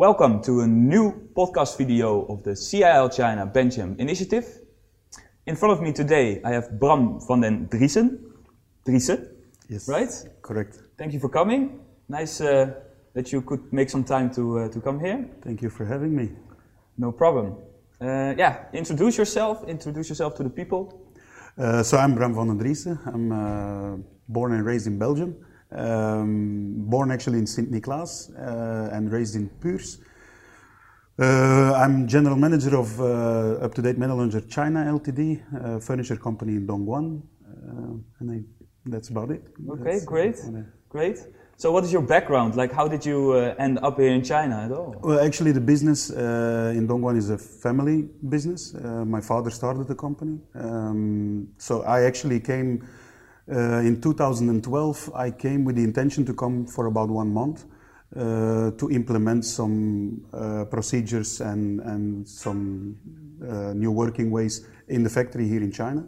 Welcome to a new podcast video of the CIL China Belgium initiative. In front of me today, I have Bram Vandendriessche. Driessen, Yes. right? Correct. Thank you for coming. Nice uh, that you could make some time to, uh, to come here. Thank you for having me. No problem. Uh, yeah, introduce yourself. Introduce yourself to the people. Uh, so I'm Bram Vandendriessche. I'm uh, born and raised in Belgium. Um, born actually in Sint Niklaas uh, and raised in Puurs. Uh, I'm general manager of uh, Up to Date Metalurger China Ltd, a furniture company in Dongguan, uh, and I, that's about it. Okay, That's- great. Great. So, what is your background? Like, how did you uh, end up here in China at all? Well, actually, the business uh, in Dongguan is a family business. Uh, my father started the company. Um, so I actually came uh, in 2012. I came with the intention to come for about one month uh, to implement some uh, procedures and, and some uh, new working ways in the factory here in China.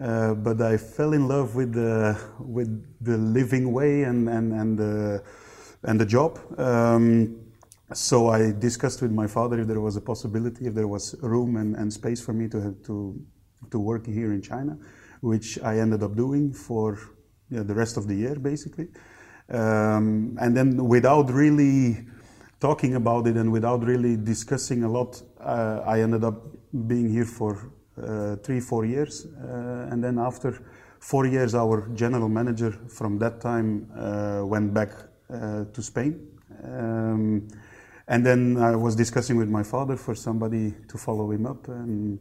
Uh, but I fell in love with the with the living way and and and the and the job. Um, so I discussed with my father if there was a possibility, if there was room and, and space for me to have to to work here in China, which I ended up doing for yeah, the rest of the year basically. Um, and then without really talking about it and without really discussing a lot, uh, I ended up being here for uh, three, four years. Uh, and then after four years, our general manager from that time uh, went back uh, to Spain. Um, and then I was discussing with my father for somebody to follow him up. And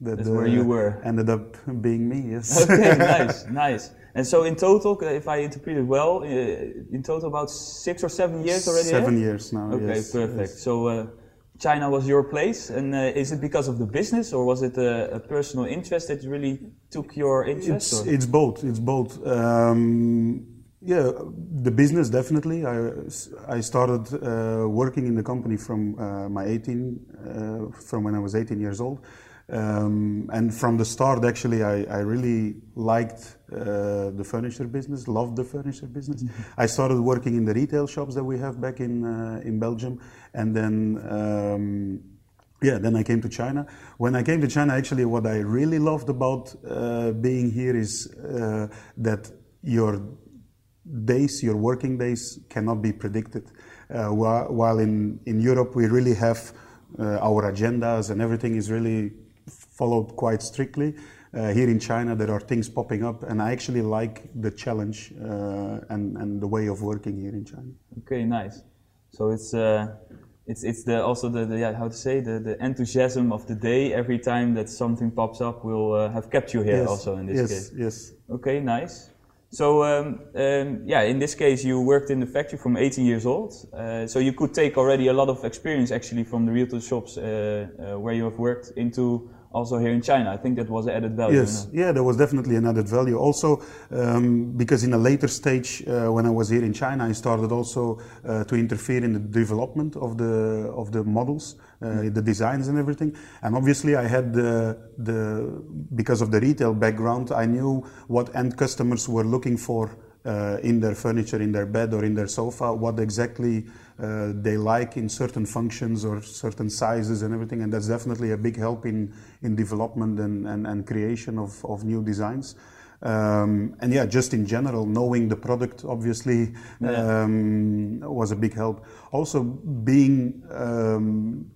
that That's where you were. ended up being me, yes. okay, nice, nice. And so, in total, if I interpreted well, uh, in total about six or seven years already. Seven years now. Okay, yes, perfect. yes. So, uh, China was your place, and uh, is it because of the business, or was it a, a personal interest that really took your interest? It's, it's both. It's both. Um, yeah, the business definitely. I, I started uh, working in the company from uh, my 18, uh, from when I was 18 years old. Um, and from the start, actually, I, I really liked uh, the furniture business, loved the furniture business. I started working in the retail shops that we have back in uh, in Belgium, and then um, yeah, then I came to China. When I came to China, actually, what I really loved about uh, being here is uh, that your days, your working days, cannot be predicted. Uh, while, while in, in Europe, we really have uh, our agendas and everything is really followed quite strictly. Uh, here in China, there are things popping up, and I actually like the challenge uh, and, and the way of working here in China. Okay, nice. So it's uh, it's it's the also the, the yeah, how to say the, the enthusiasm of the day every time that something pops up will uh, have kept you here yes, also in this yes, case. yes. Okay, nice. So um, um, yeah, in this case you worked in the factory from 18 years old, uh, so you could take already a lot of experience actually from the retail shops uh, uh, where you have worked into also here in China. I think that was added value. Yes, no? yeah, there was definitely an added value. Also, um, because in a later stage, uh, when I was here in China, I started also uh, to interfere in the development of the of the models, uh, the designs and everything. And obviously, I had the the because of the retail background, I knew what end customers were looking for. Uh, in their furniture, in their bed, or in their sofa, what exactly uh, they like in certain functions or certain sizes and everything, and that's definitely a big help in in development and and, and creation of, of new designs. Um, and yeah, just in general, knowing the product obviously Yeah. um, was a big help. Also, being um,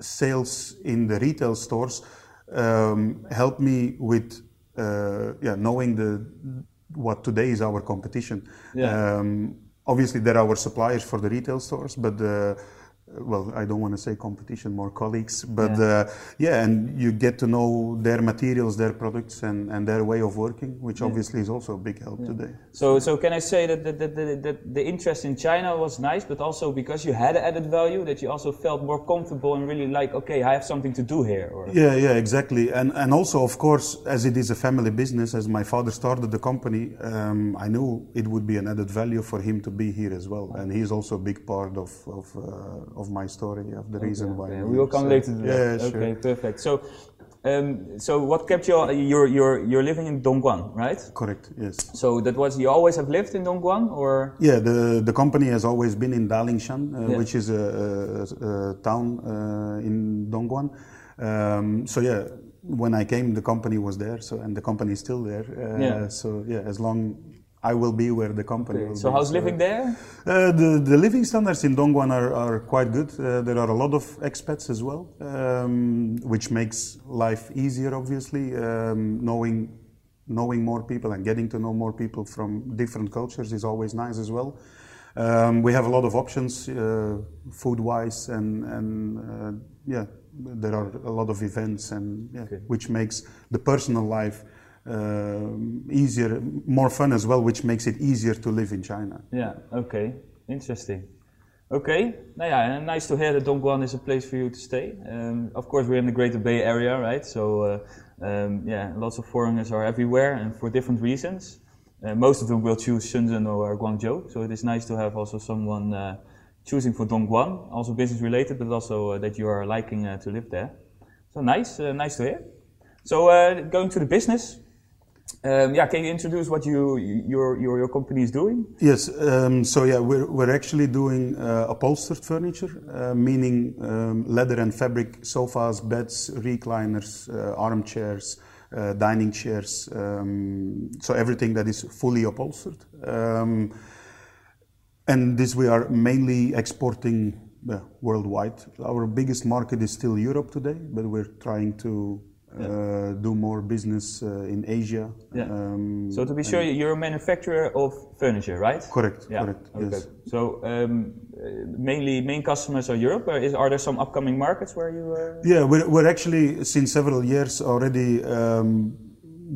sales in the retail stores um, helped me with uh, yeah knowing the what today is our competition. Yeah. Um, obviously, there are our suppliers for the retail stores, but uh, well, I don't want to say competition, more colleagues, but Yeah. uh, yeah, and you get to know their materials, their products, and, and their way of working, which obviously is also a big help today. So, so can I say that the, the, the, the, the interest in China was nice, but also because you had added value, that you also felt more comfortable and really like, okay, I have something to do here. Or Yeah, yeah, exactly. And and also, of course, as it is a family business, as my father started the company, um, I knew it would be an added value for him to be here as well. And he's also a big part of of, uh, of my story, of the reason why. Okay, we will come So- later to that. Yeah, sure. Okay, perfect. So, Um, so what kept you? You're you're you're living in Dongguan, right? Correct. Yes. So that was you always have lived in Dongguan, or Yeah, the the company has always been in Dalingshan, uh, Yeah. which is a, a, a town uh, in Dongguan. Um, so yeah, when I came, the company was there. So and the company is still there. Uh, Yeah. So yeah, as long I will be where the company will so be. how's living there? Uh, the, the living standards in Dongguan are, are quite good. Uh, there are a lot of expats as well, um, which makes life easier, obviously. Um, knowing, knowing more people and getting to know more people from different cultures is always nice as well. Um, we have a lot of options uh, food wise, and, and uh, yeah, there are a lot of events, and yeah, Okay. which makes the personal life. Um easier, more fun as well, which makes it easier to live in China. Yeah. Okay. Interesting. Okay. Yeah, nice to hear that Dongguan is a place for you to stay. Um, of course, we're in the Greater Bay Area, right? So, uh, um, yeah, lots of foreigners are everywhere and for different reasons. Uh, most of them will choose Shenzhen or Guangzhou. So it is nice to have also someone uh, choosing for Dongguan, also business related, but also uh, that you are liking uh, to live there. So nice, uh, nice to hear. So going to the business. Um, yeah, can you introduce what you your your, your company is doing? Yes. Um, so yeah, we're, we're actually doing uh, upholstered furniture, uh, meaning um, leather and fabric sofas, beds, recliners, uh, armchairs, uh, dining chairs. Um, so everything that is fully upholstered. Um, and this we are mainly exporting worldwide. Our biggest market is still Europe today, but we're trying to uh, do more business uh, in Asia. Yeah. Um, So to be sure, you're a manufacturer of furniture, right? Correct. Yeah. Correct. Okay. Yes. So um, uh, mainly main customers are Europe. Or is, are there some upcoming markets where you? Uh... Yeah, we're, we're actually since several years already um,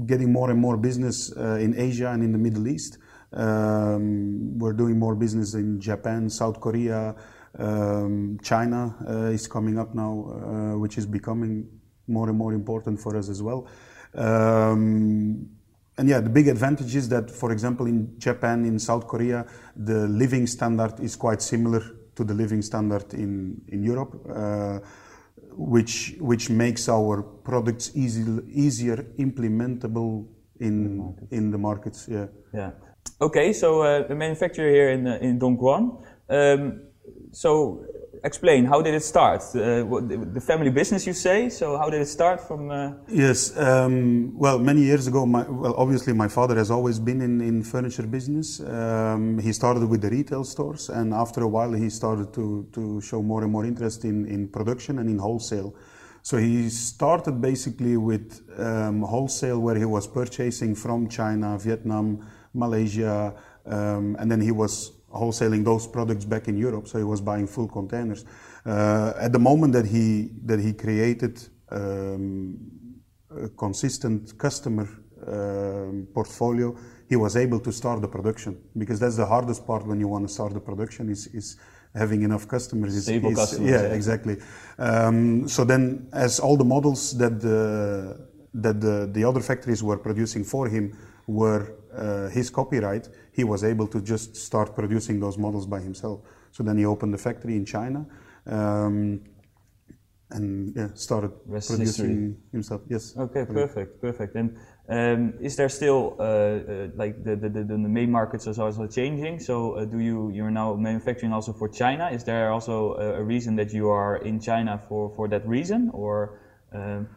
getting more and more business uh, in Asia and in the Middle East. Um, we're doing more business in Japan, South Korea, um, China uh, is coming up now, uh, which is becoming more and more important for us as well. Um, and yeah, the big advantage is that, for example, in Japan, in South Korea, the living standard is quite similar to the living standard in, in Europe, uh, which, which makes our products easy, easier implementable in, in the markets. Yeah. Yeah. Okay, so uh, a manufacturer here in uh, in Dongguan. Um, so explain how did it start? Uh, what, the family business, you say. So how did it start from? Uh, Yes. Um, well, many years ago, my, well, obviously, my father has always been in, in furniture business. Um, he started with the retail stores, and after a while, he started to, to show more and more interest in, in production and in wholesale. So he started basically with um, wholesale, where he was purchasing from China, Vietnam, Malaysia, um, and then he was wholesaling those products back in Europe. So he was buying full containers. Uh, at the moment that he that he created um, a consistent customer um, portfolio, he was able to start the production because that's the hardest part when you want to start the production is, is having enough customers. Is, Stable is- customers, Yeah, yeah. exactly. Um, so then, as all the models that the that the, the other factories were producing for him were uh, his copyright, he was able to just start producing those models by himself. So then he opened a factory in China. Um, and yeah, started Rest producing himself. Yes. okay, perfect, perfect. And um, is there still uh, uh, like the, the, the, the main markets are also changing? So uh, do you you're now manufacturing also for China? Is there also a, a reason that you are in China for for that reason or? Um,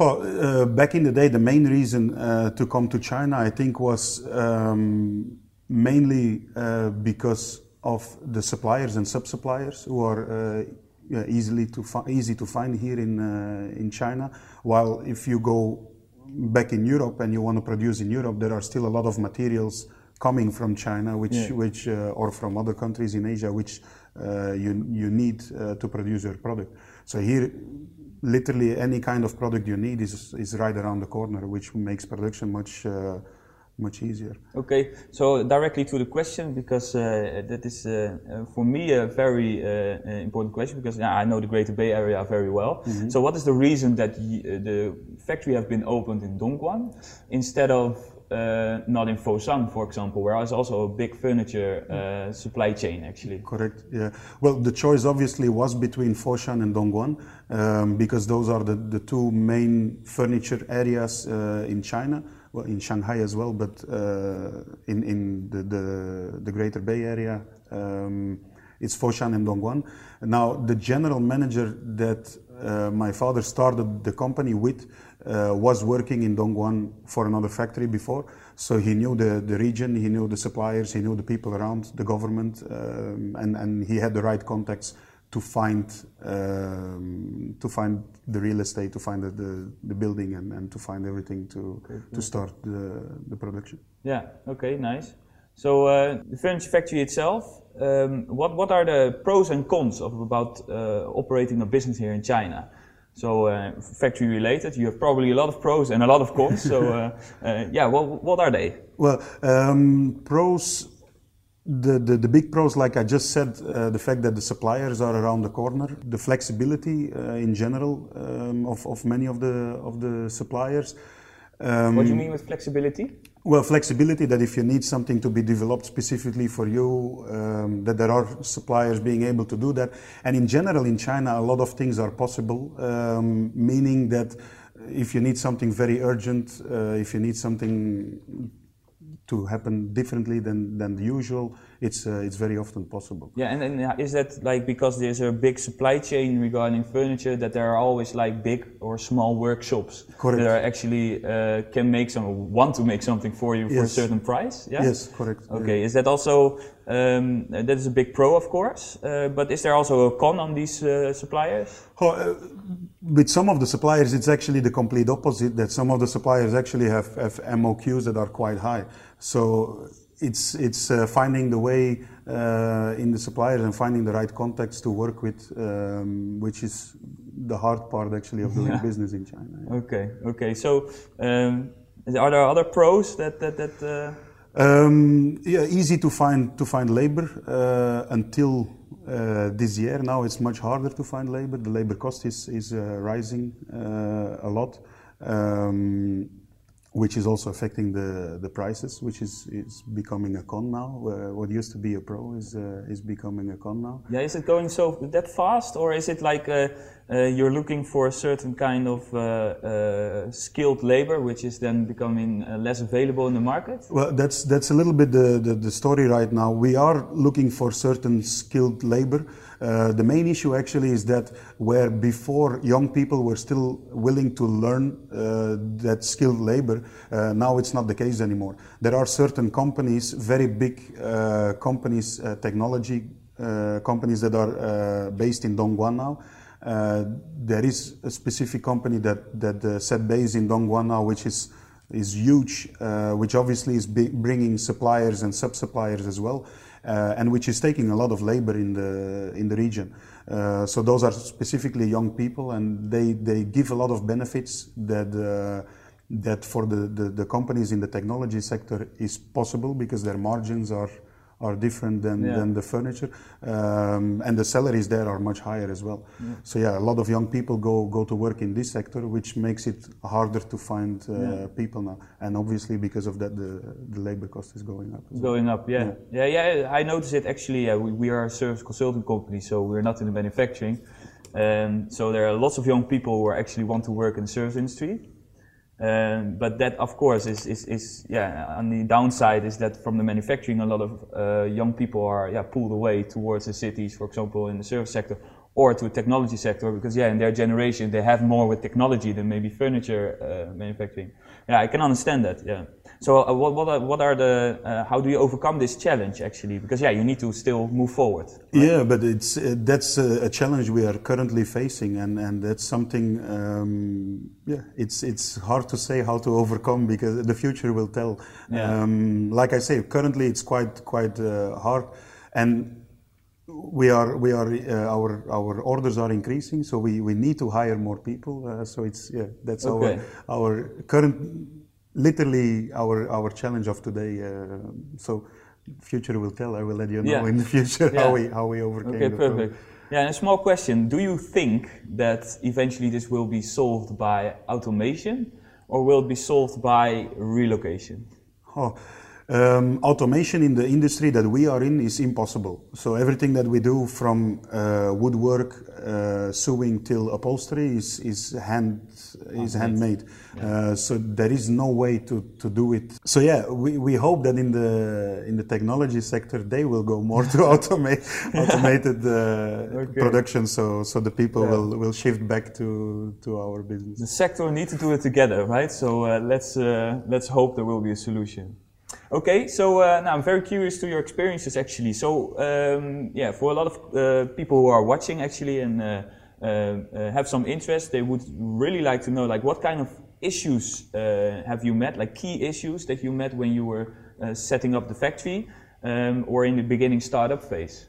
Oh, uh, back in the day, the main reason uh, to come to China, I think, was um, mainly uh, because of the suppliers and sub-suppliers who are uh, easily to fi- easy to find here in uh, in China. While if you go back in Europe and you want to produce in Europe, there are still a lot of materials coming from China, which Yeah. which uh, or from other countries in Asia, which uh, you you need uh, to produce your product. So here, literally any kind of product you need is is right around the corner, which makes production much uh, much easier. Okay, so directly to the question because uh, that is uh, uh, for me a very uh, uh, important question because yeah, I know the Greater Bay Area very well. So what is the reason that uh, the factory have been opened in Dongguan instead of uh, not in Foshan, for example, where there's also a big furniture uh, supply chain actually. Correct. Yeah. Well, the choice obviously was between Foshan and Dongguan um, because those are the, the two main furniture areas uh, in China. Well, in Shanghai as well, but uh, in in the, the, the Greater Bay Area, um, it's Foshan and Dongguan. Now, the general manager that uh, my father started the company with uh, was working in Dongguan for another factory before. So he knew the, the region, he knew the suppliers, he knew the people around, the government, um, and, and he had the right contacts to find um, to find the real estate, to find the, the, the building, and, and to find everything to okay, to start the, the production. Yeah. Okay. Nice. So uh, the furniture factory itself, um, what what are the pros and cons of about uh, operating a business here in China? So uh, factory related, you have probably a lot of pros and a lot of cons. so uh, uh, yeah, what what are they? Well, um, pros. The, the, the, big pros, like I just said, uh, the fact that the suppliers are around the corner, the flexibility uh, in general um, of, of many of the of the suppliers. Um, what do you mean with flexibility? Well, flexibility that if you need something to be developed specifically for you, um, that there are suppliers being able to do that. And in general, in China, a lot of things are possible, um, meaning that if you need something very urgent, uh, if you need something to happen differently than, than the usual, it's uh, it's very often possible. Yeah, and, and is that like because there's a big supply chain regarding furniture that there are always like big or small workshops correct. that are actually uh, can make some want to make something for you yes. for a certain price? Yeah. Yes, correct. Okay, yeah. is that also um, that is a big pro, of course, uh, but is there also a con on these uh, suppliers? Oh, uh, with some of the suppliers, it's actually the complete opposite. That some of the suppliers actually have, have MOQs that are quite high. So it's it's uh, finding the way uh, in the suppliers and finding the right contacts to work with, um, which is the hard part actually of doing yeah. business in China. Yeah. Okay, okay. So, um, are there other pros that that that? Uh... Um, yeah, easy to find to find labor uh, until uh, this year. Now it's much harder to find labor. The labor cost is is uh, rising a lot. Um, which is also affecting the, the prices, which is, is becoming a con now. Uh, what used to be a pro is, uh, is becoming a con now. Yeah, is it going so that fast, or is it like uh, uh you're looking for a certain kind of uh, uh, skilled labor, which is then becoming less available in the market? Well, that's that's a little bit the, the, the story right now. We are looking for certain skilled labor. Uh, the main issue actually is that where before young people were still willing to learn uh, that skilled labor, uh, now it's not the case anymore. There are certain companies, very big uh, companies, uh, technology companies that are based in Dongguan now. there is a specific company that that set base in Dongguan now, which is is huge, which obviously is bringing suppliers and sub-suppliers as well and which is taking a lot of labor in the in the region. Uh, so those are specifically young people, and they they give a lot of benefits that. Uh, that for the, the, the companies in the technology sector is possible because their margins are are different than, yeah. than the furniture, um, and the salaries there are much higher as well. Yeah. So yeah, a lot of young people go go to work in this sector, which makes it harder to find uh, yeah. people now. And obviously, because of that, the the labor cost is going up. Going up, yeah. yeah, yeah, I notice it actually. we, we are a service consulting company, so we're not in the manufacturing. Um, so there are lots of young people who actually want to work in the service industry. Um, but that, of course, is, is, is, yeah. On the downside, is that from the manufacturing, a lot of uh, young people are yeah pulled away towards the cities, for example, in the service sector, or to technology sector, because yeah, in their generation, they have more with technology than maybe furniture uh, manufacturing. Yeah, I can understand that. Yeah. So uh, what, what, are, what are the, uh, how do you overcome this challenge actually? Because yeah, you need to still move forward. Right? Yeah, but it's, uh, that's a, a, challenge we are currently facing and, and that's something, um, yeah, it's, it's hard to say how to overcome because the future will tell. Yeah. Um, like I say, currently it's quite, quite uh, hard and we are we are uh, our our orders are increasing so we we need to hire more people uh, so it's yeah that's okay. our our current literally our our challenge of today. Uh, so future will tell. I will let you know yeah. in the future yeah. how we how we overcame. Okay, perfect. Problem. Yeah, and a small question: Do you think that eventually this will be solved by automation, or will it be solved by relocation? Oh, um, automation in the industry that we are in is impossible. So everything that we do from uh, woodwork, uh, sewing till upholstery is, is hand is handmade. Yeah. Uh, so there is no way to, to do it. So yeah, we, we hope that in the in the technology sector they will go more to automate automated uh, okay. production. So so the people yeah. will, will shift back to to our business. The sector need to do it together, right? So uh, let's uh, let's hope there will be a solution. Okay, so uh, now I'm very curious to your experiences actually. So um, yeah, for a lot of uh, people who are watching actually and uh, have some interest, they would really like to know like what kind of issues uh, have you met, like key issues that you met when you were setting up the factory um, or in the beginning startup phase.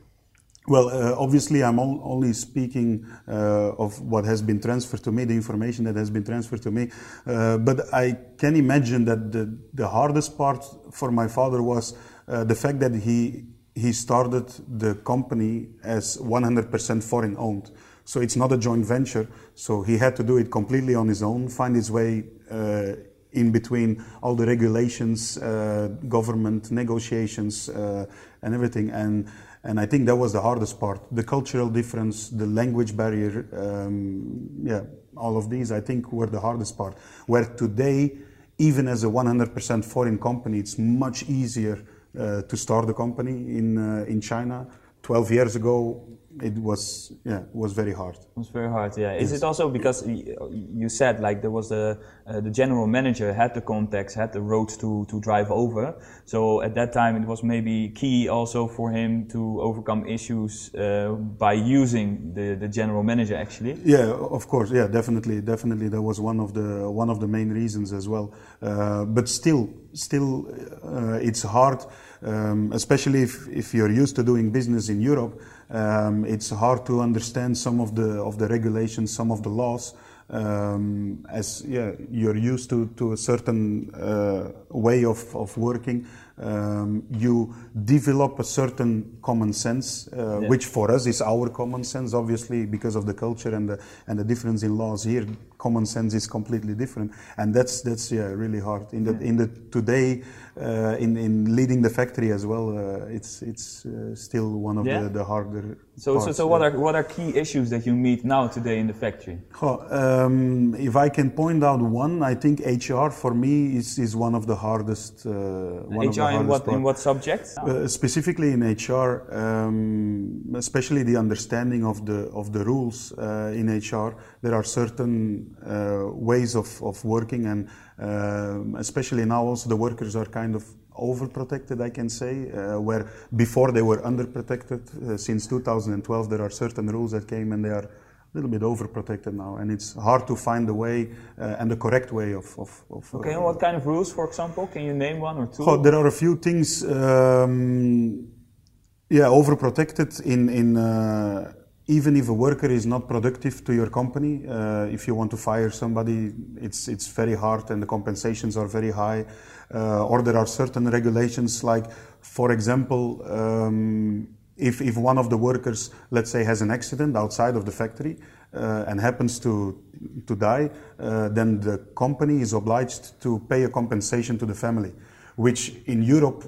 Well, uh, obviously, I'm only speaking uh, of what has been transferred to me, the information that has been transferred to me. Uh, but I can imagine that the, the hardest part for my father was uh, the fact that he he started the company as 100% foreign owned. So it's not a joint venture. So he had to do it completely on his own, find his way uh, in between all the regulations, uh, government negotiations, and everything. And and I think that was the hardest part. The cultural difference, the language barrier, um, yeah, all of these I think were the hardest part. Where today, even as a 100% foreign company, it's much easier uh, to start a company in, uh, in China. 12 years ago, it was yeah it was very hard. It was very hard yeah. Is yes. it also because you said like there was a uh, the general manager had the contacts had the roads to to drive over. So at that time it was maybe key also for him to overcome issues uh, by using the the general manager actually. Yeah of course. Yeah definitely. Definitely that was one of the one of the main reasons as well. Uh, but still still uh, it's hard um, especially if, if you're used to doing business in Europe um, it's hard to understand some of the of the regulations, some of the laws, um, as yeah, you're used to to a certain uh, way of of working. Um, you develop a certain common sense, uh, yeah. which for us is our common sense, obviously because of the culture and the and the difference in laws here. Common sense is completely different, and that's that's yeah really hard. In the yeah. in the today, uh, in in leading the factory as well, uh, it's it's uh, still one of yeah. the, the harder. So parts, so so what are what are key issues that you meet now today in the factory? Oh, um, if I can point out one, I think HR for me is is one of the hardest. Uh, in what part. in what subjects? Uh, specifically in HR, um, especially the understanding of the of the rules uh, in HR. There are certain uh, ways of, of working, and uh, especially now also the workers are kind of overprotected, I can say, uh, where before they were underprotected. since 2012, there are certain rules that came, and they are a little bit overprotected now, and it's hard to find the way uh, and the correct way of. of, of okay, uh, and what kind of rules, for example? Can you name one or two? Oh, there are a few things. Um, yeah, overprotected in in. Uh, even if a worker is not productive to your company, uh, if you want to fire somebody, it's it's very hard and the compensations are very high. Uh, or there are certain regulations, like, for example, um, if, if one of the workers, let's say, has an accident outside of the factory uh, and happens to, to die, uh, then the company is obliged to pay a compensation to the family, which in Europe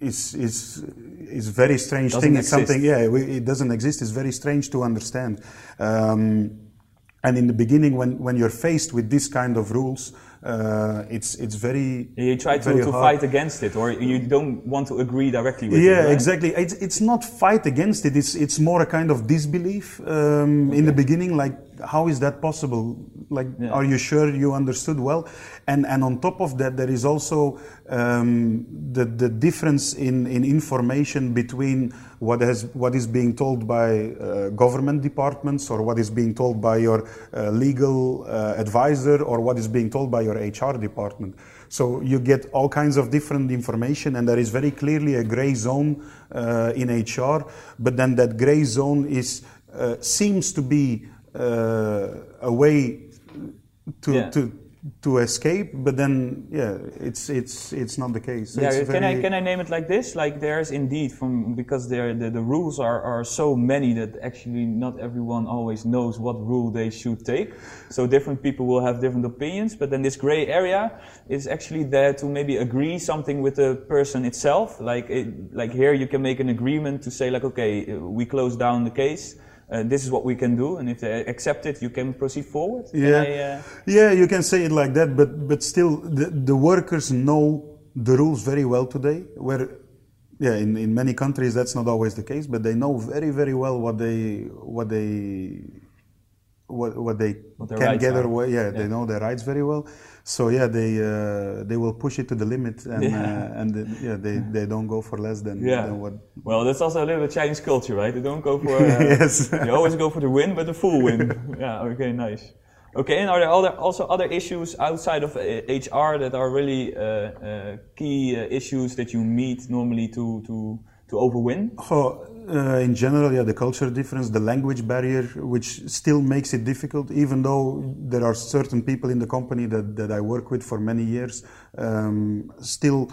is, is, is very strange doesn't thing. It's something, yeah, it doesn't exist. It's very strange to understand. Um, and in the beginning, when, when you're faced with this kind of rules, uh, it's it's very you try to, to fight against it or you don't want to agree directly with yeah it right? exactly it's, it's not fight against it it's it's more a kind of disbelief um, okay. in the beginning like how is that possible like yeah. are you sure you understood well and and on top of that there is also um, the the difference in in information between what has what is being told by uh, government departments or what is being told by your uh, legal uh, advisor or what is being told by your HR department so you get all kinds of different information and there is very clearly a gray zone uh, in HR but then that gray zone is uh, seems to be uh, a way to, yeah. to to escape, but then yeah, it's it's it's not the case. Yeah, it's can I can I name it like this? Like there's indeed from because there the, the rules are, are so many that actually not everyone always knows what rule they should take. So different people will have different opinions, but then this gray area is actually there to maybe agree something with the person itself. Like it, like here you can make an agreement to say like okay we close down the case. Uh, this is what we can do, and if they accept it, you can proceed forward. Yeah, I, uh, yeah, you can say it like that, but but still, the, the workers know the rules very well today. Where, yeah, in, in many countries that's not always the case, but they know very very well what they what they what, what they What can get away. Yeah, they know their rights very well. So yeah, they uh, they will push it to the limit, and Yeah. uh, and uh, yeah, they, they don't go for less than, Yeah. than what. Well, that's also a little bit Chinese culture, right? They don't go for. Uh, Yes. You always go for the win, but the full win. yeah. Okay. Nice. Okay. And are there other, also other issues outside of uh, HR that are really uh, uh, key uh, issues that you meet normally to to to overwin? Oh, uh, in general, yeah, the culture difference, the language barrier, which still makes it difficult, even though there are certain people in the company that, that I work with for many years, um, still,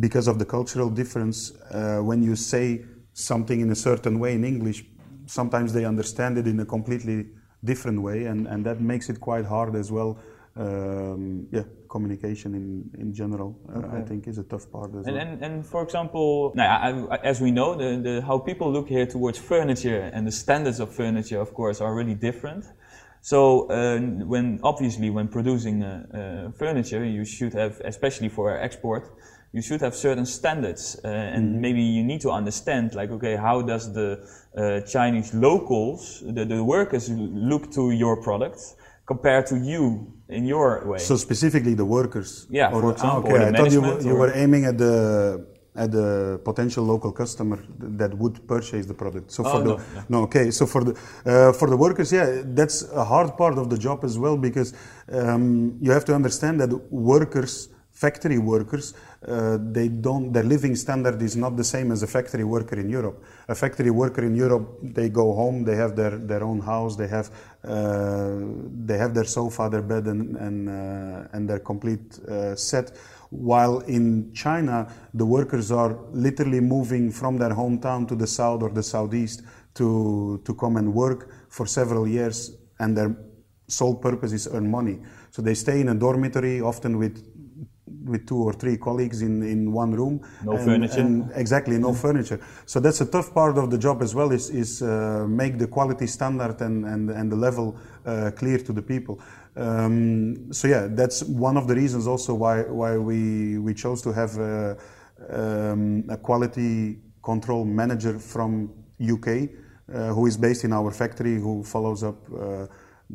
because of the cultural difference, uh, when you say something in a certain way in English, sometimes they understand it in a completely different way, and, and that makes it quite hard as well. Um, yeah, communication in, in general, uh, I think, is a tough part as And, well. and, and for example, nou ja, I- as we know, the, the, how people look here towards furniture and the standards of furniture, of course, are really different. So uh, when obviously when producing uh, uh, furniture, you should have, especially for export, you should have certain standards, uh, and maybe you need to understand, like, okay, how does the uh, Chinese locals, the, the workers, look to your product compared to you in your way? So specifically the workers. Yeah, for ah, example, okay. the I thought you, were- you or- were aiming at the at the potential local customer that would purchase the product. So Oh, for the no, no, okay. So for the uh, for the workers, yeah, that's a hard part of the job as well because um, you have to understand that workers. Factory workers, uh, they don't. Their living standard is not the same as a factory worker in Europe. A factory worker in Europe, they go home, they have their, their own house, they have uh, they have their sofa, their bed, and and uh, and their complete uh, set. While in China, the workers are literally moving from their hometown to the south or the southeast to to come and work for several years, and their sole purpose is earn money. So they stay in a dormitory, often with with two or three colleagues in, in one room. No furniture. and exactly, no furniture. So that's a tough part of the job as well. Is is uh, make the quality standard and and, and the level uh, clear to the people. Um, so yeah, that's one of the reasons also why why we we chose to have a, um, a quality control manager from UK uh, who is based in our factory who follows up.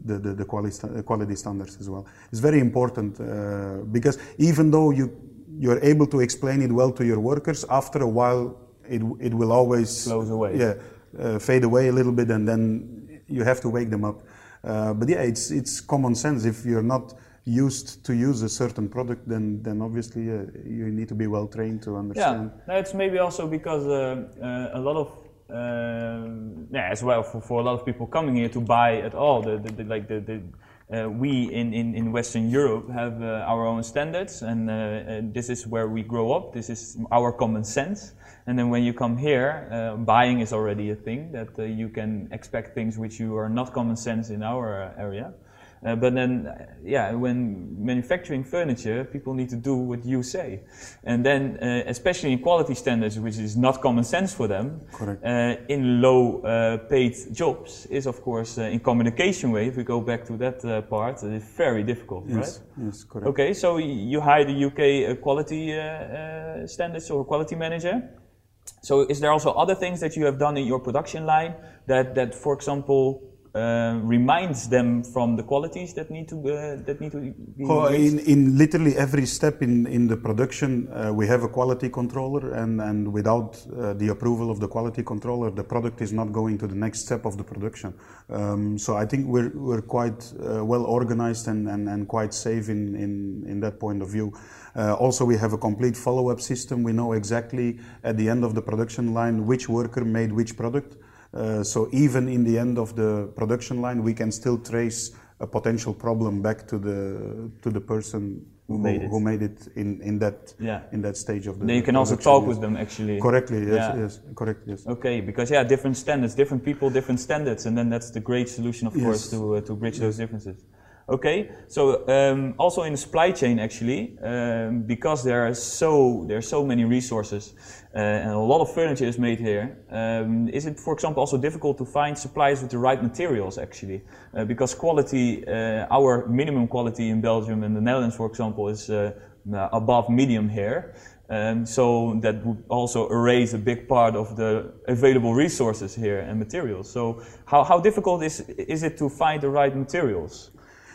The, the, the quality, quality standards as well. It's very important uh, because even though you you're able to explain it well to your workers, after a while it it will always Flows away. Yeah, uh, fade away a little bit, and then you have to wake them up. Uh, but yeah, it's it's common sense. If you're not used to use a certain product, then then obviously uh, you need to be well trained to understand. Yeah, no, it's maybe also because uh, uh, a lot of um yeah, as well for, for a lot of people coming here to buy at all. The, the, the like the, the uh, we in, in, in Western Europe have uh, our own standards, and, uh, and this is where we grow up. This is our common sense. And then when you come here, uh, buying is already a thing that uh, you can expect things which you are not common sense in our uh, area. Uh, but then, uh, yeah, when manufacturing furniture, people need to do what you say. And then, uh, especially in quality standards, which is not common sense for them, Correct. uh, in low uh, paid jobs is, of course, uh, in communication way, if we go back to that uh, part, it's very difficult, Yes, right? yes, correct. Okay, so you hired a UK uh, quality standards or quality manager. So is there also other things that you have done in your production line that, that for example, uh, reminds them from the qualities that need to uh, that need to be Oh, in, in literally every step in, in the production, uh, we have a quality controller, and, and without uh, the approval of the quality controller, the product is not going to the next step of the production. Um, so I think we're, we're quite uh, well organized and, and, and quite safe in, in, in that point of view. Uh, also, we have a complete follow up system. We know exactly at the end of the production line which worker made which product. Uh, so even in the end of the production line, we can still trace a potential problem back to the to the person Who made it. who made it in, in that Yeah. in that stage of the. Then you can also talk yes. with them actually. Correctly, yes, Yeah. yes, correct, yes. Okay, because yeah, different standards, different people, different standards, and then that's the great solution, of Yes. course, to uh, to bridge those differences. Okay, so um, also in the supply chain, actually, um, because there are so there are so many resources and a lot of furniture is made here. Um, is it, for example, also difficult to find suppliers with the right materials, actually? Uh, because quality, uh, our minimum quality in Belgium and the Netherlands, for example, is uh, uh, above medium here. Um, so that would also erase a big part of the available resources here and materials. So how, how difficult is, is it to find the right materials?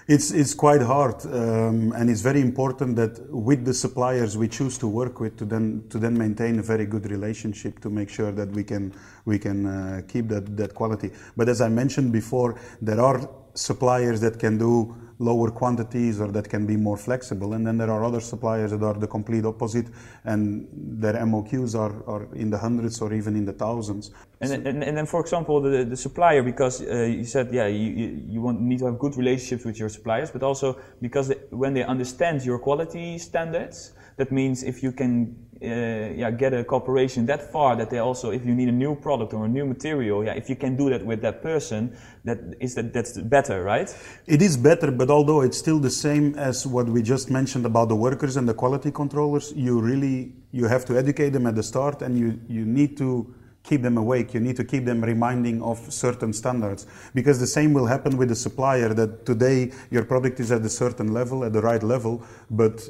It's, it's quite hard, um, and it's very important that with the suppliers we choose to work with to then to then maintain a very good relationship to make sure that we can we can uh, keep that, that quality. But as I mentioned before, there are suppliers that can do lower quantities or that can be more flexible, and then there are other suppliers that are the complete opposite, and their MOQs are, are in the hundreds or even in the thousands. And, then- and, and then, for example, the, the supplier, because uh, you said, yeah, you, you, you want, need to have good relationships with your suppliers, but also because they, when they understand your quality standards, that means if you can uh, yeah, get a cooperation that far that they also, if you need a new product or a new material, yeah, if you can do that with that person, that is that that's better, right? It is better, but although it's still the same as what we just mentioned about the workers and the quality controllers, you really you have to educate them at the start, and you you need to keep them awake. You need to keep them reminding of certain standards because the same will happen with the supplier. That today your product is at a certain level, at the right level, but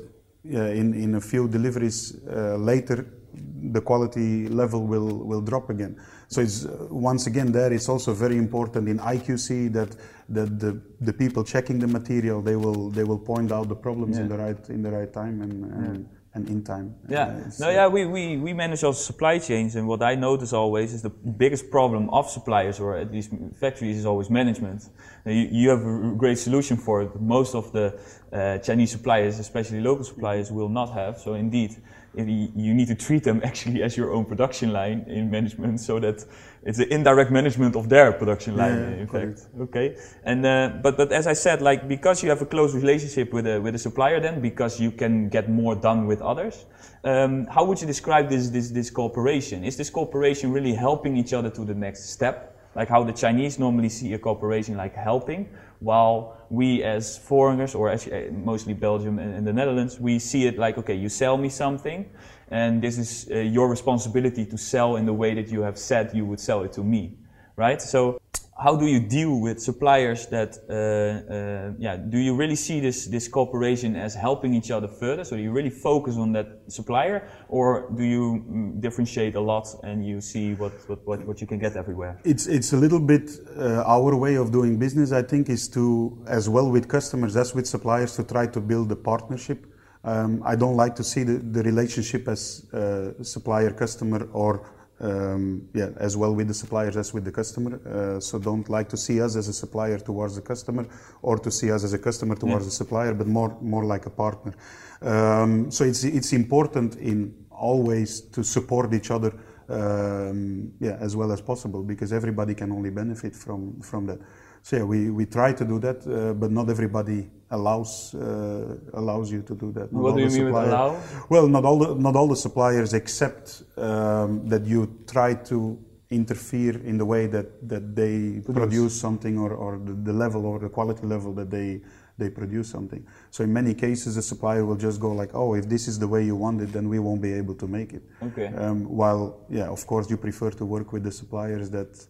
in in a few deliveries uh, later the quality level will, will drop again. So it's uh, once again there it's also very important in IQC that that the, the people checking the material they will they will point out the problems in the right in the right time and and, and in time. Yeah. Uh, no, uh, yeah, we, we, we manage also supply chains, and what I notice always is the biggest problem of suppliers, or at least factories, is always management. You, you have a great solution for it, but most of the uh, Chinese suppliers, especially local suppliers, will not have. So, indeed, you, you need to treat them actually as your own production line in management, so that it's an indirect management of their production line, Yeah, in correct. fact. Okay, and uh, but but as I said, like because you have a close relationship with a with a supplier, then because you can get more done with others. Um, how would you describe this this this cooperation? Is this cooperation really helping each other to the next step? Like how the Chinese normally see a cooperation like helping, while we as foreigners, or as, uh, mostly Belgium and, and the Netherlands, we see it like okay, you sell me something, and this is uh, your responsibility to sell in the way that you have said you would sell it to me, right? So how do you deal with suppliers that uh, uh, yeah do you really see this this cooperation as helping each other further so do you really focus on that supplier or do you mm, differentiate a lot and you see what what, what, what you can get everywhere It's it's a little bit uh, our way of doing business. I think is to as well with customers as with suppliers to try to build a partnership. Um, I don't like to see the, the relationship as uh, supplier customer or um, yeah as well with the suppliers as with the customer. Uh, so don't like to see us as a supplier towards the customer or to see us as a customer towards the supplier, but more more like a partner. Um, so it's it's important in always to support each other um, yeah, as well as possible because everybody can only benefit from, from that. So yeah, we, we try to do that, uh, but not everybody allows uh, allows you to do that. Not What do you mean with allow? Well, not all the, not all the suppliers accept um, that you try to interfere in the way that, that they produce, something or, or the, the level or the quality level that they they produce something. So in many cases, the supplier will just go like, "Oh, if this is the way you want it, then we won't be able to make it." Okay. Um, while, yeah, of course, you prefer to work with the suppliers that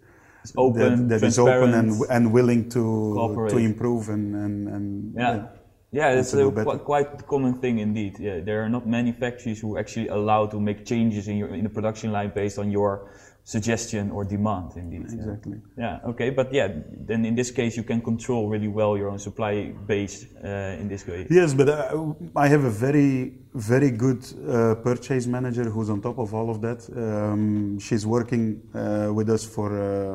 open, that, that is open and, and willing to Cooperate. to improve and and, and yeah. yeah. It's to a qu- quite common thing indeed. Yeah, there are not many factories who actually allow to make changes in your in the production line based on your suggestion or demand indeed exactly. Yeah, okay, but yeah, then in this case you can control really well your own supply base uh, in this way. Yes, but uh, I have a very, very good uh, purchase manager who's on top of all of that. Um, she's working uh, with us for.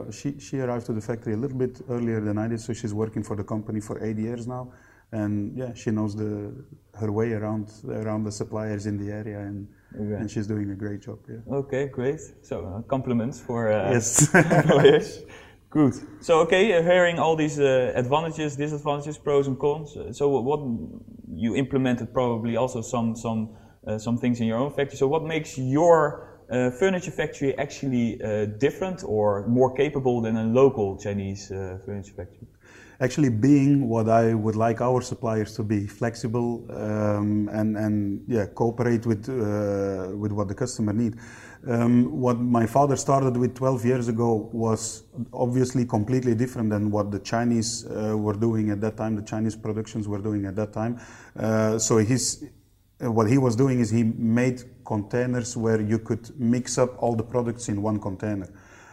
Uh, she she arrived to the factory a little bit earlier than I did, so she's working for the company for eight years now, and yeah, she knows the her way around around the suppliers in the area, and And she's doing a great job. Yeah. Okay, great. So uh, compliments for uh, Yes. employers. Good. So okay, uh, hearing all these uh, advantages, disadvantages, pros and cons. Uh, so what you implemented probably also some some uh, some things in your own factory. So what makes your uh, furniture factory actually uh, different or more capable than a local Chinese furniture factory? Actually, being what I would like our suppliers to be flexible um, and and yeah, cooperate with with what the customer need. Um, what my father started with 12 years ago was obviously completely different than what the Chinese uh, were doing at that time, the Chinese productions were doing at that time. Uh, so his, uh, what he was doing is he made containers where you could mix up all the products in one container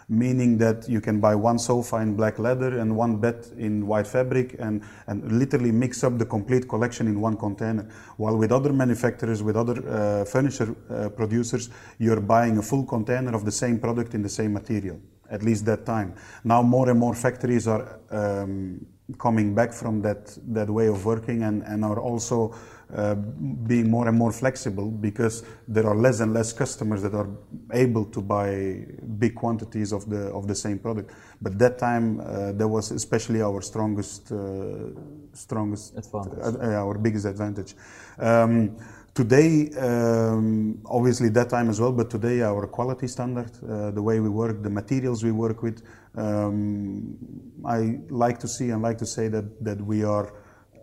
meaning that you can buy one sofa in black leather and one bed in white fabric and, and literally mix up the complete collection in one container. While with other manufacturers, with other uh, furniture uh, producers, you're buying a full container of the same product in the same material, at least that time. Now more and more factories are um, coming back from that, that way of working and, and are also uh, being more and more flexible because there are less and less customers that are able to buy big quantities of the of the same product. But that time, uh, that was especially our strongest uh, strongest advantage. Uh, our biggest advantage. Um, today, um, obviously that time as well, but today our quality standard, uh, the way we work, the materials we work with, um, I like to see and like to say that that we are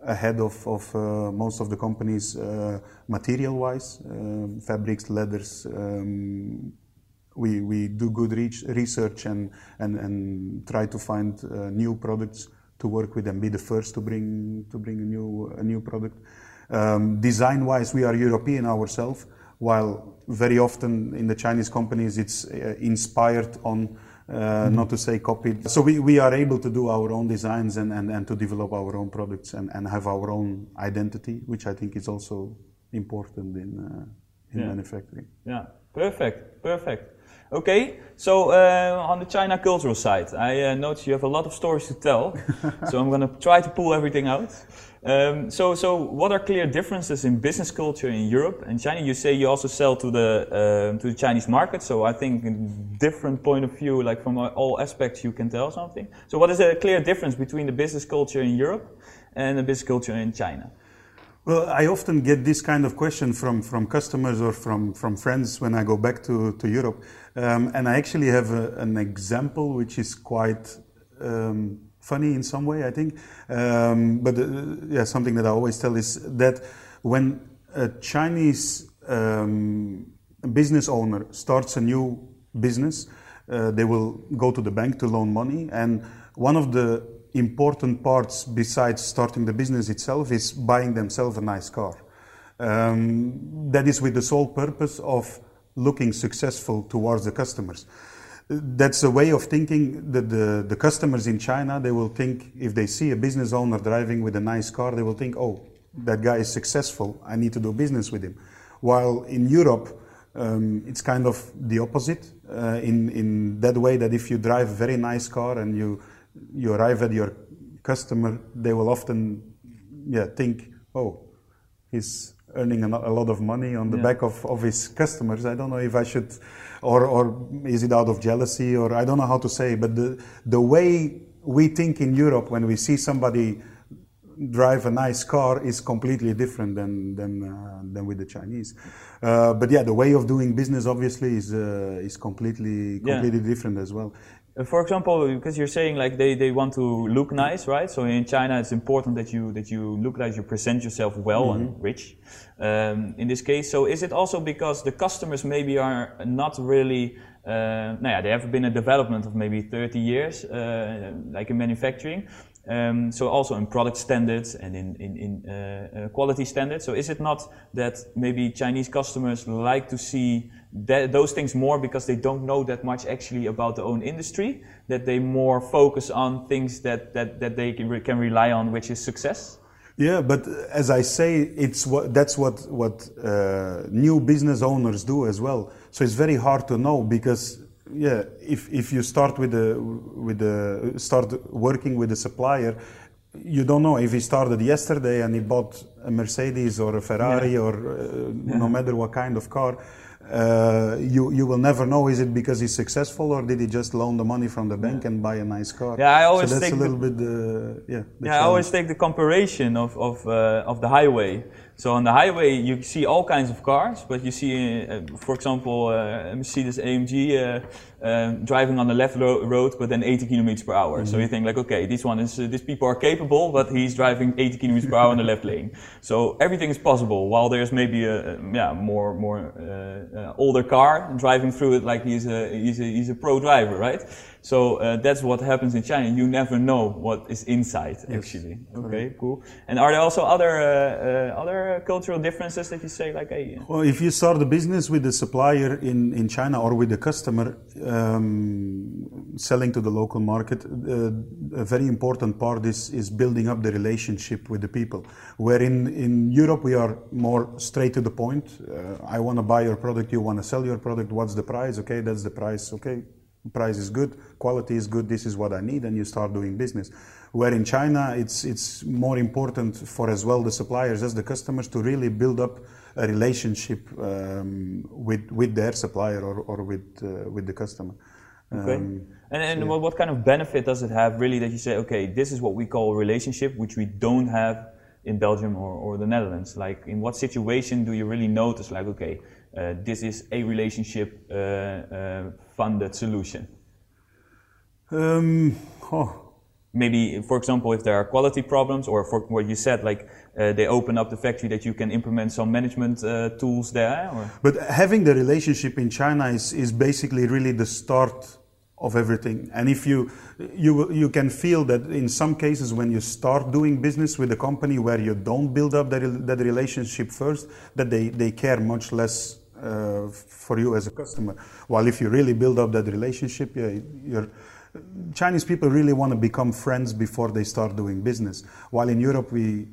ahead of, of uh, most of the companies uh, material wise, um, fabrics, leathers. Um, we, we do good research and, and, and try to find uh, new products to work with and be the first to bring, to bring a, new, a new product. Um, design wise, we are European ourselves, while very often in the Chinese companies it's inspired on uh, not to say copied. So we, we are able to do our own designs and, and, and to develop our own products and, and have our own identity, which I think is also important in, uh, in yeah. manufacturing. Yeah, perfect, perfect. Okay, so uh, on the China cultural side, I uh, noticed you have a lot of stories to tell, so I'm going to try to pull everything out. Um, so, so what are clear differences in business culture in Europe and China? You say you also sell to the uh, to the Chinese market, so I think different point of view, like from all aspects, you can tell something. So, what is a clear difference between the business culture in Europe and the business culture in China? Well, I often get this kind of question from, from customers or from, from friends when I go back to, to Europe. Um, and I actually have a, an example which is quite um, funny in some way, I think. Um, but uh, yeah, something that I always tell is that when a Chinese um, business owner starts a new business, uh, they will go to the bank to loan money. And one of the important parts besides starting the business itself is buying themselves a nice car. Um, that is with the sole purpose of looking successful towards the customers that's a way of thinking that the, the customers in China, they will think, if they see a business owner driving with a nice car, they will think, oh, that guy is successful, I need to do business with him. While in Europe, um, it's kind of the opposite uh, in, in that way that if you drive a very nice car and you, you arrive at your customer, they will often yeah, think, oh, he's earning a, lot of money on the yeah. back of, of his customers. I don't know if I should or, or is it out of jealousy, or I don't know how to say, but the, the way we think in Europe when we see somebody drive a nice car is completely different than than uh, than with the Chinese. Uh, but yeah, the way of doing business obviously is uh, is completely completely yeah. different as well. For example, because you're saying like they, they want to look nice, right? So in China, it's important that you that you look like you present yourself well mm-hmm. and rich. Um, in this case, so is it also because the customers maybe are not really, uh, no, yeah, they have been a development of maybe 30 years, uh, like in manufacturing. Um, so also in product standards and in, in, in uh, uh, quality standards. So is it not that maybe Chinese customers like to see that, those things more because they don't know that much actually about their own industry, that they more focus on things that, that, that they can, can rely on, which is success? Yeah, but as I say, it's what, that's what, what uh, new business owners do as well. So it's very hard to know because yeah, if, if you start with the, with the, start working with a supplier, you don't know if he started yesterday and he bought a Mercedes or a Ferrari yeah. or uh, yeah. no matter what kind of car uh, you you will never know is it because he's successful or did he just loan the money from the bank and buy a nice car. Yeah, I always so that's take a the- little bit uh, yeah. the Yeah, I always take the comparison of of uh, of the highway. So on the highway, you see all kinds of cars, but you see, uh, for example, uh, a Mercedes AMG uh, uh, driving on the left ro- road, but then 80 kilometers per hour. So you think like, okay, this one is uh, these people are capable, but he's driving 80 kilometers per hour in the left lane. So everything is possible. While there's maybe a, a yeah more more uh, uh, older car driving through it like he's a he's a he's a pro driver, right? So uh, that's what happens in China. You never know what is inside actually. Okay, cool. And are there also other uh, uh, other cultural differences that you say like, hey, Well, if you start a business with the supplier in, in China or with the customer um, selling to the local market, uh, a very important part is, is building up the relationship with the people. Where in, in Europe we are more straight to the point. Uh, I want to buy your product, you want to sell your product, what's the price? Okay, that's the price. Okay, price is good, quality is good, this is what I need, and you start doing business. Where in China, it's, it's more important for as well the suppliers as the customers to really build up a relationship um, with, with their supplier or, or with, uh, with the customer. Okay. Um, and and what, what kind of benefit does it have really that you say, okay, this is what we call relationship, which we don't have in Belgium or, or the Netherlands? Like, in what situation do you really notice, like, okay, this is a relationship uh, uh, funded solution? um, oh, Maybe, for example, if there are quality problems, or for what you said, like uh, they open up the factory that you can implement some management uh, tools there, or But having the relationship in China is, is basically really the start of everything. And if you, you, you can feel that in some cases when you start doing business with a company where you don't build up that, that relationship first, that they, they care much less uh, for you as a customer. While if you really build up that relationship, yeah, you're, Chinese people really want to become friends before they start doing business. While in Europe, we,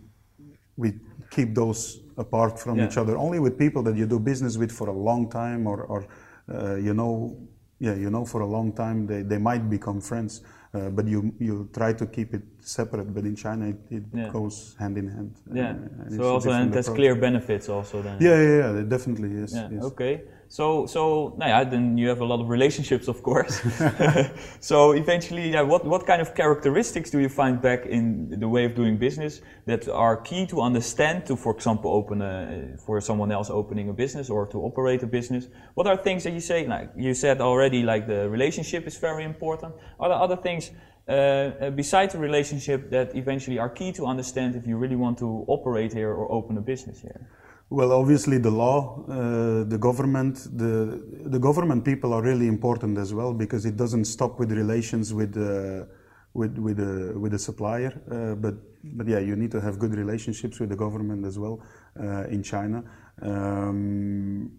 we keep those apart from Yeah. each other only with people that you do business with for a long time or, or uh, you know yeah you know for a long time they, they might become friends uh, but you you try to keep it separate but in china it, it Yeah. goes hand in hand yeah. Uh, so also, and that's approach. clear benefits also then. yeah yeah yeah it definitely is Yeah, yes. okay. So, so, nou ja, then you have a lot of relationships, of course. so eventually, yeah, what, what kind of characteristics do you find back in the way of doing business that are key to understand to, for example, open a, for someone else opening a business or to operate a business? What are things that you say, like you said already, like the relationship is very important. Are there other things uh, uh, besides the relationship that eventually are key to understand if you really want to operate here or open a business here? Well, obviously the law, uh, the government, the the government people are really important as well because it doesn't stop with relations with uh, with with the with the supplier, uh, but but yeah, you need to have good relationships with the government as well uh, in China. Um,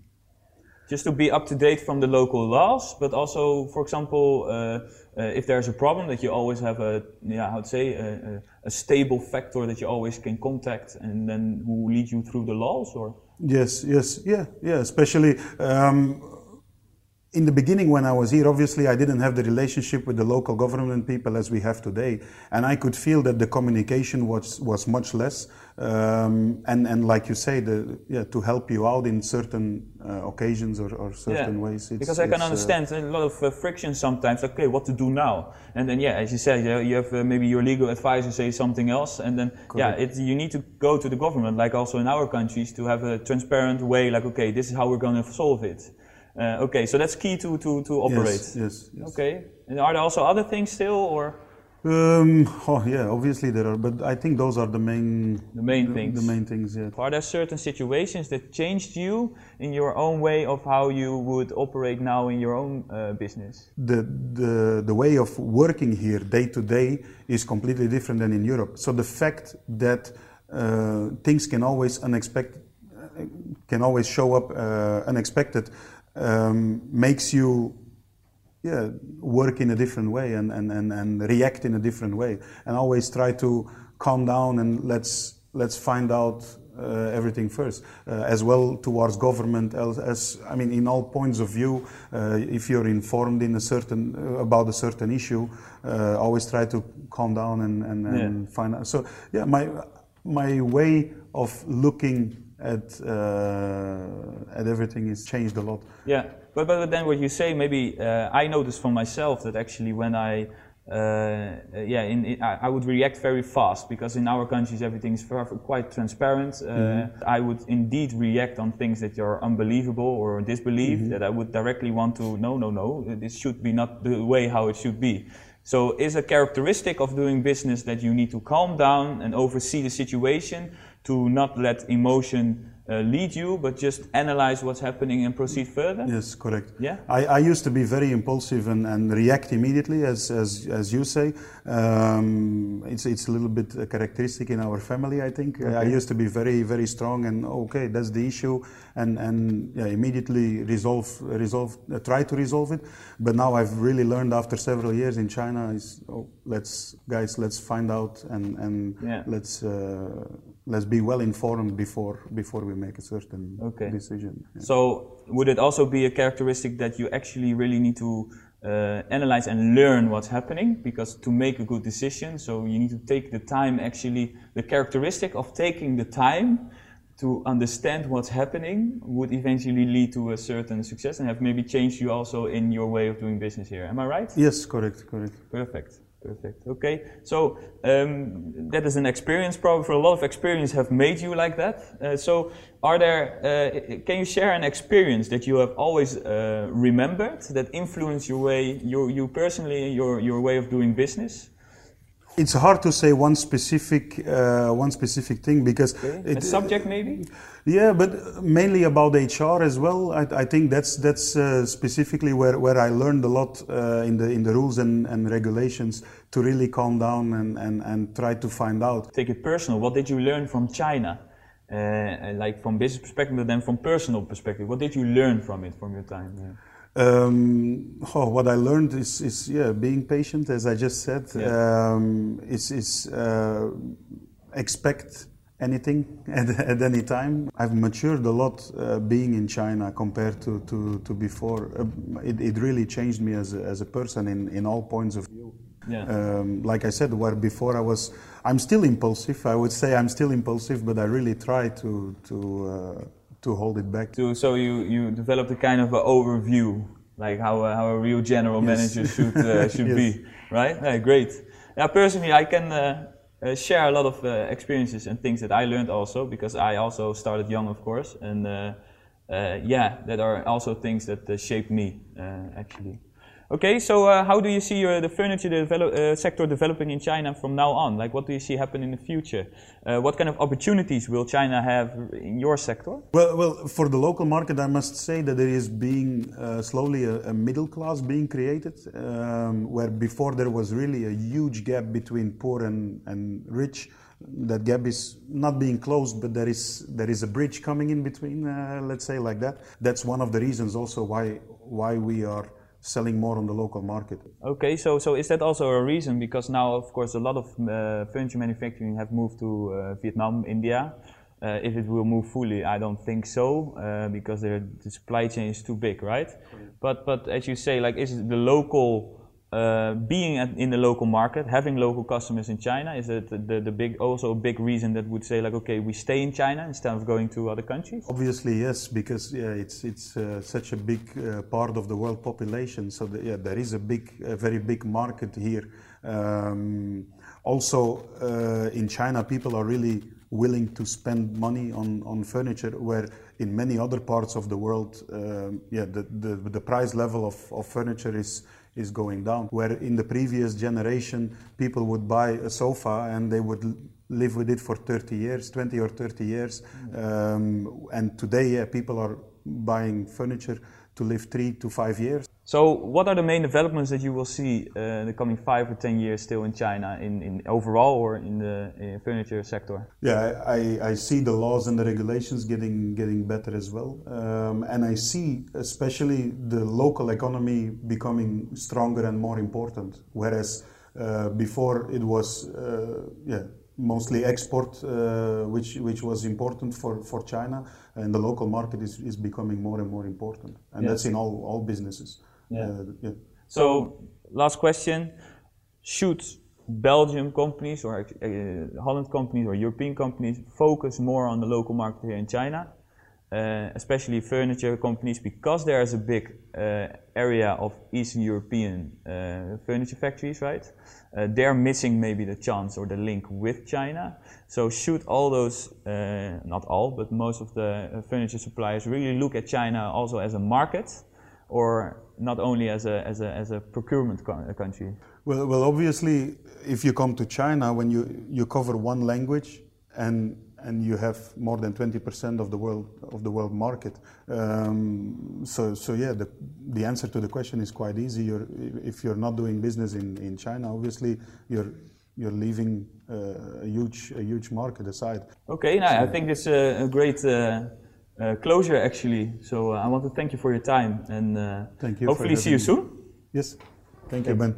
just to be up to date from the local laws, but also, for example, uh, uh, if there's a problem, that you always have a, yeah, how to say, a, a, stable factor that you always can contact, and then who leads you through the laws, or Yes, yes, yeah, yeah. Especially um, in the beginning when I was here, obviously I didn't have the relationship with the local government people as we have today, and I could feel that the communication was was much less. Um, and and like you say, the yeah, to help you out in certain uh, occasions or, or certain ways. It's, because I can uh, understand a lot of uh, friction sometimes. Okay, what to do now? And then yeah, as you said, you, you have uh, maybe your legal advisor say something else, and then yeah, it, you need to go to the government, like also in our countries, to have a transparent way. Like okay, this is how we're going to solve it. Uh, okay, so that's key to to to operate. Yes, yes, yes. Okay, and are there also other things still, or Um, oh yeah, obviously there are, but I think those are the main the main the, things? the main things. Yeah. Are there certain situations that changed you in your own way of how you would operate now in your own uh, business? the, the, the way of working here day to day is completely different than in Europe. So the fact that uh, things can always unexpected, uh, can always show up uh, unexpected, um, makes you yeah, work in a different way and, and, and, and react in a different way. And always try to calm down and let's, let's find out uh, everything first, uh, as well towards government. As, as I mean, in all points of view, uh, if you're informed in a certain uh, about a certain issue, uh, always try to calm down and, and, and find out. So yeah, my my way of looking at uh, at everything is changed a lot. Yeah, but but then what you say, maybe uh, I noticed for myself that actually when I uh, yeah, in, in, I would react very fast because in our countries everything is quite transparent. Uh, mm-hmm. I would indeed react on things that are unbelievable or disbelief mm-hmm. that I would directly want to no, no, no, this should be not the way how it should be. So, is a characteristic of doing business that you need to calm down and oversee the situation to not let emotion uh, lead you, but just analyze what's happening and proceed further? Yes, correct. Yeah. I, I used to be very impulsive and, and react immediately, as, as, as you say. Um, it's, it's a little bit characteristic in our family, I think. Okay. I used to be very, very strong and okay, that's the issue, and, and yeah, immediately resolve, resolve, uh, try to resolve it. But now I've really learned after several years in China is, oh, let's, guys, let's find out and, and yeah. let's, uh, let's be well informed before, before we make a certain okay. decision. Yeah. So would it also be a characteristic that you actually really need to uh, analyze and learn what's happening because to make a good decision so you need to take the time actually the characteristic of taking the time to understand what's happening would eventually lead to a certain success and have maybe changed you also in your way of doing business here am i right yes correct correct perfect Perfect. Okay. So um, that is an experience, probably for a lot of experience have made you like that. Uh, so, are there? Uh, can you share an experience that you have always uh, remembered that influenced your way, your, you personally, your your way of doing business? It's hard to say one specific uh, one specific thing because okay. it, a subject maybe. Yeah, but mainly about HR as well. I, I think that's that's uh, specifically where, where I learned a lot uh, in the in the rules and, and regulations to really calm down and, and, and try to find out. Take it personal. What did you learn from China? Uh, like from business perspective, but then from personal perspective. What did you learn from it from your time? Yeah. Um, oh, what I learned is, is, yeah, being patient, as I just said. Yeah. Um, is is uh, expect anything at, at, any time. I've matured a lot uh, being in China compared to, to, to before. Uh, it, it really changed me as a, as a person in, in all points of view. Yeah. Um, like I said, where before I was, I'm still impulsive. I would say I'm still impulsive, but I really try to to uh, to hold it back. So, so you, you developed a kind of an overview, like how, a, how a real general yes. manager should, uh, should yes. be, right? Yeah, great. Yeah, personally, I can uh, uh, share a lot of uh, experiences and things that I learned also, because I also started young, of course, and uh, uh, yeah, that are also things that shaped me, actually. Okay, so uh, how do you see uh, the furniture develop, uh, sector developing in China from now on? Like, what do you see happen in the future? Uh, what kind of opportunities will China have in your sector? Well, well, for the local market, I must say that there is being uh, slowly a, a, middle class being created, um, where before there was really a huge gap between poor and, and rich. That gap is not being closed, but there is there is a bridge coming in between. Uh, let's say like that. That's one of the reasons also why why we are selling more on the local market. Okay, so so is that also a reason? Because now, of course, a lot of uh, furniture manufacturing have moved to uh, Vietnam, India. Uh, if it will move fully, I don't think so, uh, because the supply chain is too big, right? But but as you say, like, is the local uh, being at, in the local market, having local customers in China, is it the, the big also a big reason that would say like, okay, we stay in China instead of going to other countries? Obviously, yes, because yeah, it's it's uh, such a big uh, part of the world population. So the, yeah, there is a big, a very big market here. Um, also, uh, in China, people are really willing to spend money on, on furniture, where in many other parts of the world, um, yeah, the, the the price level of, of furniture is is going down. Where in the previous generation, people would buy a sofa and they would live with it for 30 years, 20 or 30 years. Um, and today, yeah, people are buying furniture to live three to five years. So, what are the main developments that you will see uh, in the coming five or ten years still in China, in, in overall or in the in furniture sector? Yeah, I, I see the laws and the regulations getting getting better as well, um, and I see especially the local economy becoming stronger and more important. Whereas uh, before it was, uh, yeah, mostly export, uh, which which was important for, for China, and the local market is, is becoming more and more important, and yes. that's in all all businesses. Yeah. Uh, yeah. So last question: Should Belgium companies or uh, Holland companies or European companies focus more on the local market here in China, uh, especially furniture companies, because there is a big uh, area of Eastern European uh, furniture factories, right? Uh, they're missing maybe the chance or the link with China. So should all those, uh, not all, but most of the furniture suppliers really look at China also as a market, or not only as a, as a, as a procurement co country? Well, well, obviously, if you come to China, when you, you cover one language and and you have more than 20% of the world of the world market. Um, so, so yeah, the, the answer to the question is quite easy. You're, if you're not doing business in, in China, obviously you're you're leaving uh, a huge a huge market aside. Okay, now I think it's a, a great. Uh, closure actually. So uh, I want to thank you for your time and uh, thank you. Hopefully see you soon. Yes, thank you, Ben.